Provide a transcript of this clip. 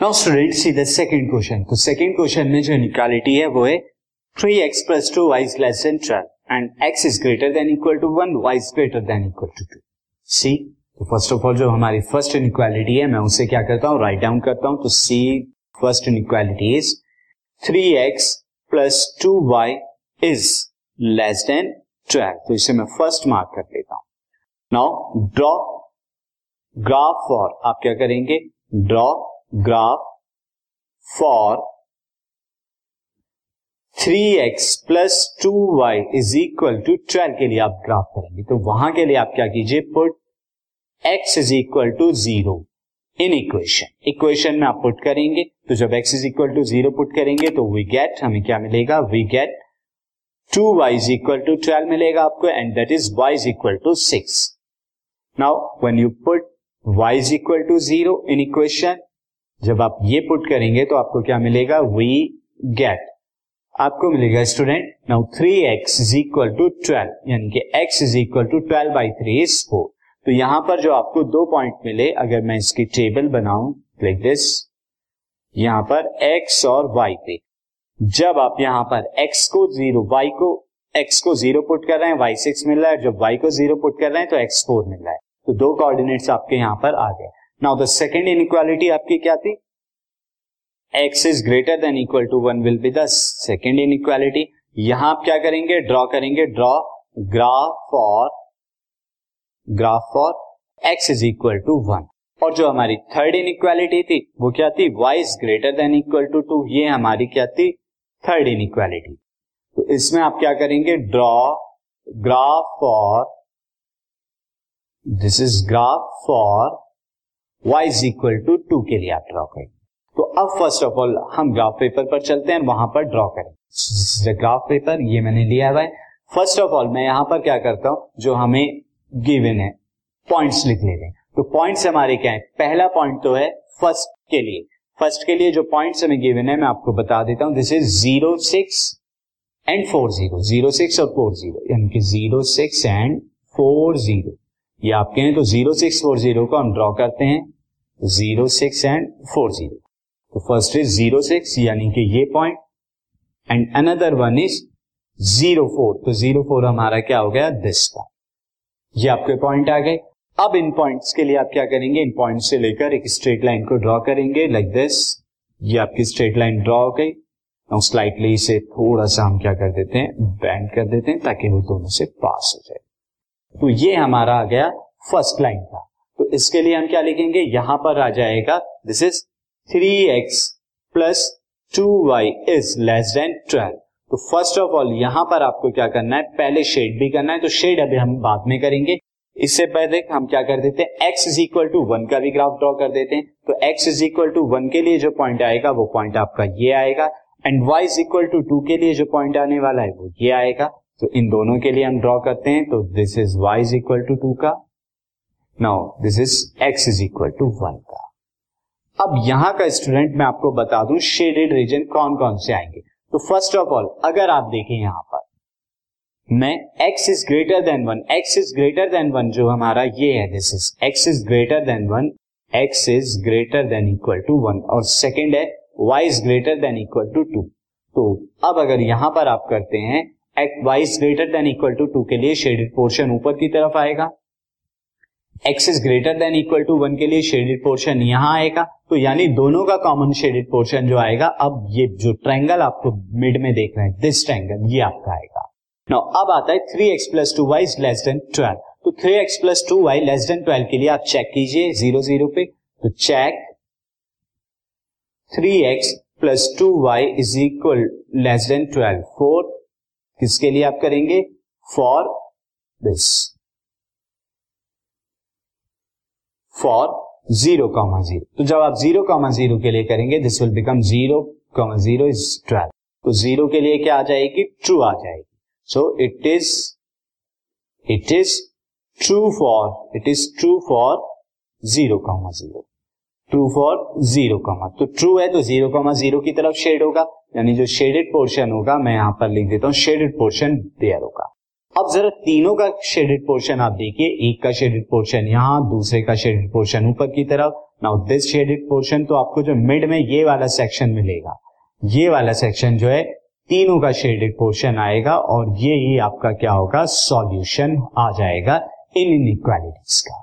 Now student see the second question तो second question में जो इनक्वालिटी है वो है three x plus two y is less than twelve and x is greater than equal to one y is greater than equal to two see तो first of all जो हमारी first inequality है, मैं उसे क्या करता हूँ? राइट डाउन करता हूँ. तो see first inequality is three x plus two y is less than twelve तो इसे मैं फ़र्स्ट मार्क कर लेता हूँ. नाउ ड्रॉ ग्राफ फॉर आप क्या करेंगे? Draw graph for three x plus two y is equal to twelve के लिए आप ग्राफ करेंगे। तो वहाँ के लिए आप क्या कीजिए? Put x is equal to zero in equation equation में आप पुट करेंगे। तो जब x is equal to zero put करेंगे तो वी गेट हमें क्या मिलेगा? We get two y is equal to twelve मिलेगा आपको and that is y is equal to six now when you put y is equal to zero in equation जब आप ये पुट करेंगे तो आपको क्या मिलेगा? वी गेट आपको मिलेगा student now three x is equal to twelve यानी कि x is equal to twelve by three is four तो यहाँ पर जो आपको दो पॉइंट मिले, अगर मैं इसकी टेबल बनाऊँ लाइक दिस यहाँ पर x और y पे। जब आप यहाँ पर x को ज़ीरो y को, x को ज़ीरो पुट कर रहे हैं, y सिक्स मिल रहा है, जब y को ज़ीरो पुट कर रहे हैं तो x फोर मिल रहा है। तो दो कोऑर्डिनेट्स आपके यहाँ पर आ गए। नाउ द सेकेंड इनइक्वालिटी आपकी क्या थी? X is greater than equal to one will be the second inequality यहाँ आप क्या करेंगे? ड्रॉ करेंगे. Draw graph for graph for x is equal to one और जो हमारी थर्ड इनइक्वालिटी थी, वो क्या थी? Y is greater than equal to two ये हमारी क्या थी? थर्ड इनइक्वालिटी तो इसमें आप क्या करेंगे? Draw graph for this is graph for y is equal to two के लिए आप ड्रॉ करेंगे। तो अब फ़र्स्ट ऑफ़ ऑल हम ग्राफ पेपर पर चलते हैं वहाँ पर ड्रॉ करें ग्राफ पेपर ये मैंने लिया हुआ है। फ़र्स्ट ऑफ़ ऑल मैं यहाँ पर क्या करता हूँ? जो हमें गिवन है पॉइंट्स लिख लेते हैं तो पॉइंट्स हमारे क्या है? पहला पॉइंट तो है फ़र्स्ट के लिए। फ़र्स्ट के लिए जो पॉइंट्स हमें गिवन है, मैं आपको बता देता हूँ this is zero six and four zero zero six और फोर ज़ीरो यानी कि zero six and four zero ये आपके हैं तो ज़ीरो सिक्स फोर ज़ीरो को हम ड्रॉ करते हैं। Zero six and four zero तो फ़र्स्ट इज़ ज़ीरो सिक्स यानी कि ये point and another one is zero four तो ज़ीरो फोर हमारा क्या हो गया? दिस पॉइंट ये आपके पॉइंट आ गए। अब इन पॉइंट्स के लिए आप क्या करेंगे? इन पॉइंट से लेकर एक स्ट्रेट लाइन को ड्रॉ करेंगे लाइक दिस ये आपकी स्ट्रेट लाइन ड्रॉ हो गई। स्लाइटली इसे थोड़ा सा हम क्या कर देते हैं? बैंड कर देते हैं, ताकि वो दोनों से पास हो जाए। तो ये हमारा आ गया फ़र्स्ट लाइन का तो इसके लिए हम क्या लिखेंगे? यहाँ पर आ जाएगा this is three x plus two y is less than twelve तो फ़र्स्ट ऑफ़ ऑल यहाँ पर आपको क्या करना है? पहले शेड भी करना है तो शेड अभी हम बाद में करेंगे। इससे पहले हम क्या कर देते हैं? X is equal to one का भी ग्राफ ड्रॉ कर देते हैं। तो x is equal to one के लिए जो पॉइंट आएगा, वो पॉइंट आपका ये आएगा। And y is equal to two के लिए जो पॉइंट आने वाला है, वो ये आएगा। तो इन दोनों के लिए हम ड्रॉ करते हैं तो this is y is equal to two का। Now this is x is equal to one का। अब यहाँ का स्टूडेंट मैं आपको बता दूँ शेडेड रीजन कौन कौन से आएँगे? तो फ़र्स्ट ऑफ़ ऑल अगर आप देखें यहाँ पर, मैं x is greater than one x is greater than one जो हमारा ये है this is x is greater than one x is greater than equal to one और सेकेंड है, y is greater than equal to two तो अब अगर यहाँ पर आप करते हैं y is greater than equal to two के लिए शेडेड पोर्शन ऊपर की तरफ़ आएगा। X is greater than equal to one के लिए शेडेड पोर्शन यहाँ आएगा। तो यानी दोनों का कॉमन शेडेड पोर्शन जो आएगा, अब ये जो ट्रायंगल आपको मिड में देख रहे हैं दिस ट्रायंगल ये आपका आएगा। नाउ अब आता है three x plus two y is less than twelve तो three x plus two y less than twelve के लिए आप चेक कीजिए ज़ीरो ज़ीरो पे। तो check three x plus two y is equal less than twelve four किसके लिए आप करेंगे? For this for zero comma zero तो जब आप ज़ीरो कॉमा ज़ीरो के लिए करेंगे this will become zero comma zero is twelve तो ज़ीरो के लिए क्या आ जाएगी? ट्रू आ जाएगी. So it is it is true for it is true for zero comma zero true for zero comma तो ट्रू है तो ज़ीरो कॉमा ज़ीरो की तरफ़ शेड होगा. यानी जो शेडेड पोर्शन होगा, मैं यहाँ पर लिख देता हूँ शेडेड पोर्शन देयर होगा. अब जरा तीनों का शेडेड पोर्शन आप देखिए, एक का शेडेड पोर्शन यहाँ, दूसरे का शेडेड पोर्शन ऊपर की तरफ़। नाउ दिस शेडेड पोर्शन तो आपको जो मिड में ये वाला सेक्शन मिलेगा। ये वाला सेक्शन जो है, तीनों का शेडेड पोर्शन आएगा और ये ही आपका क्या होगा? सॉल्यूशन आ जाएगा इन इन का।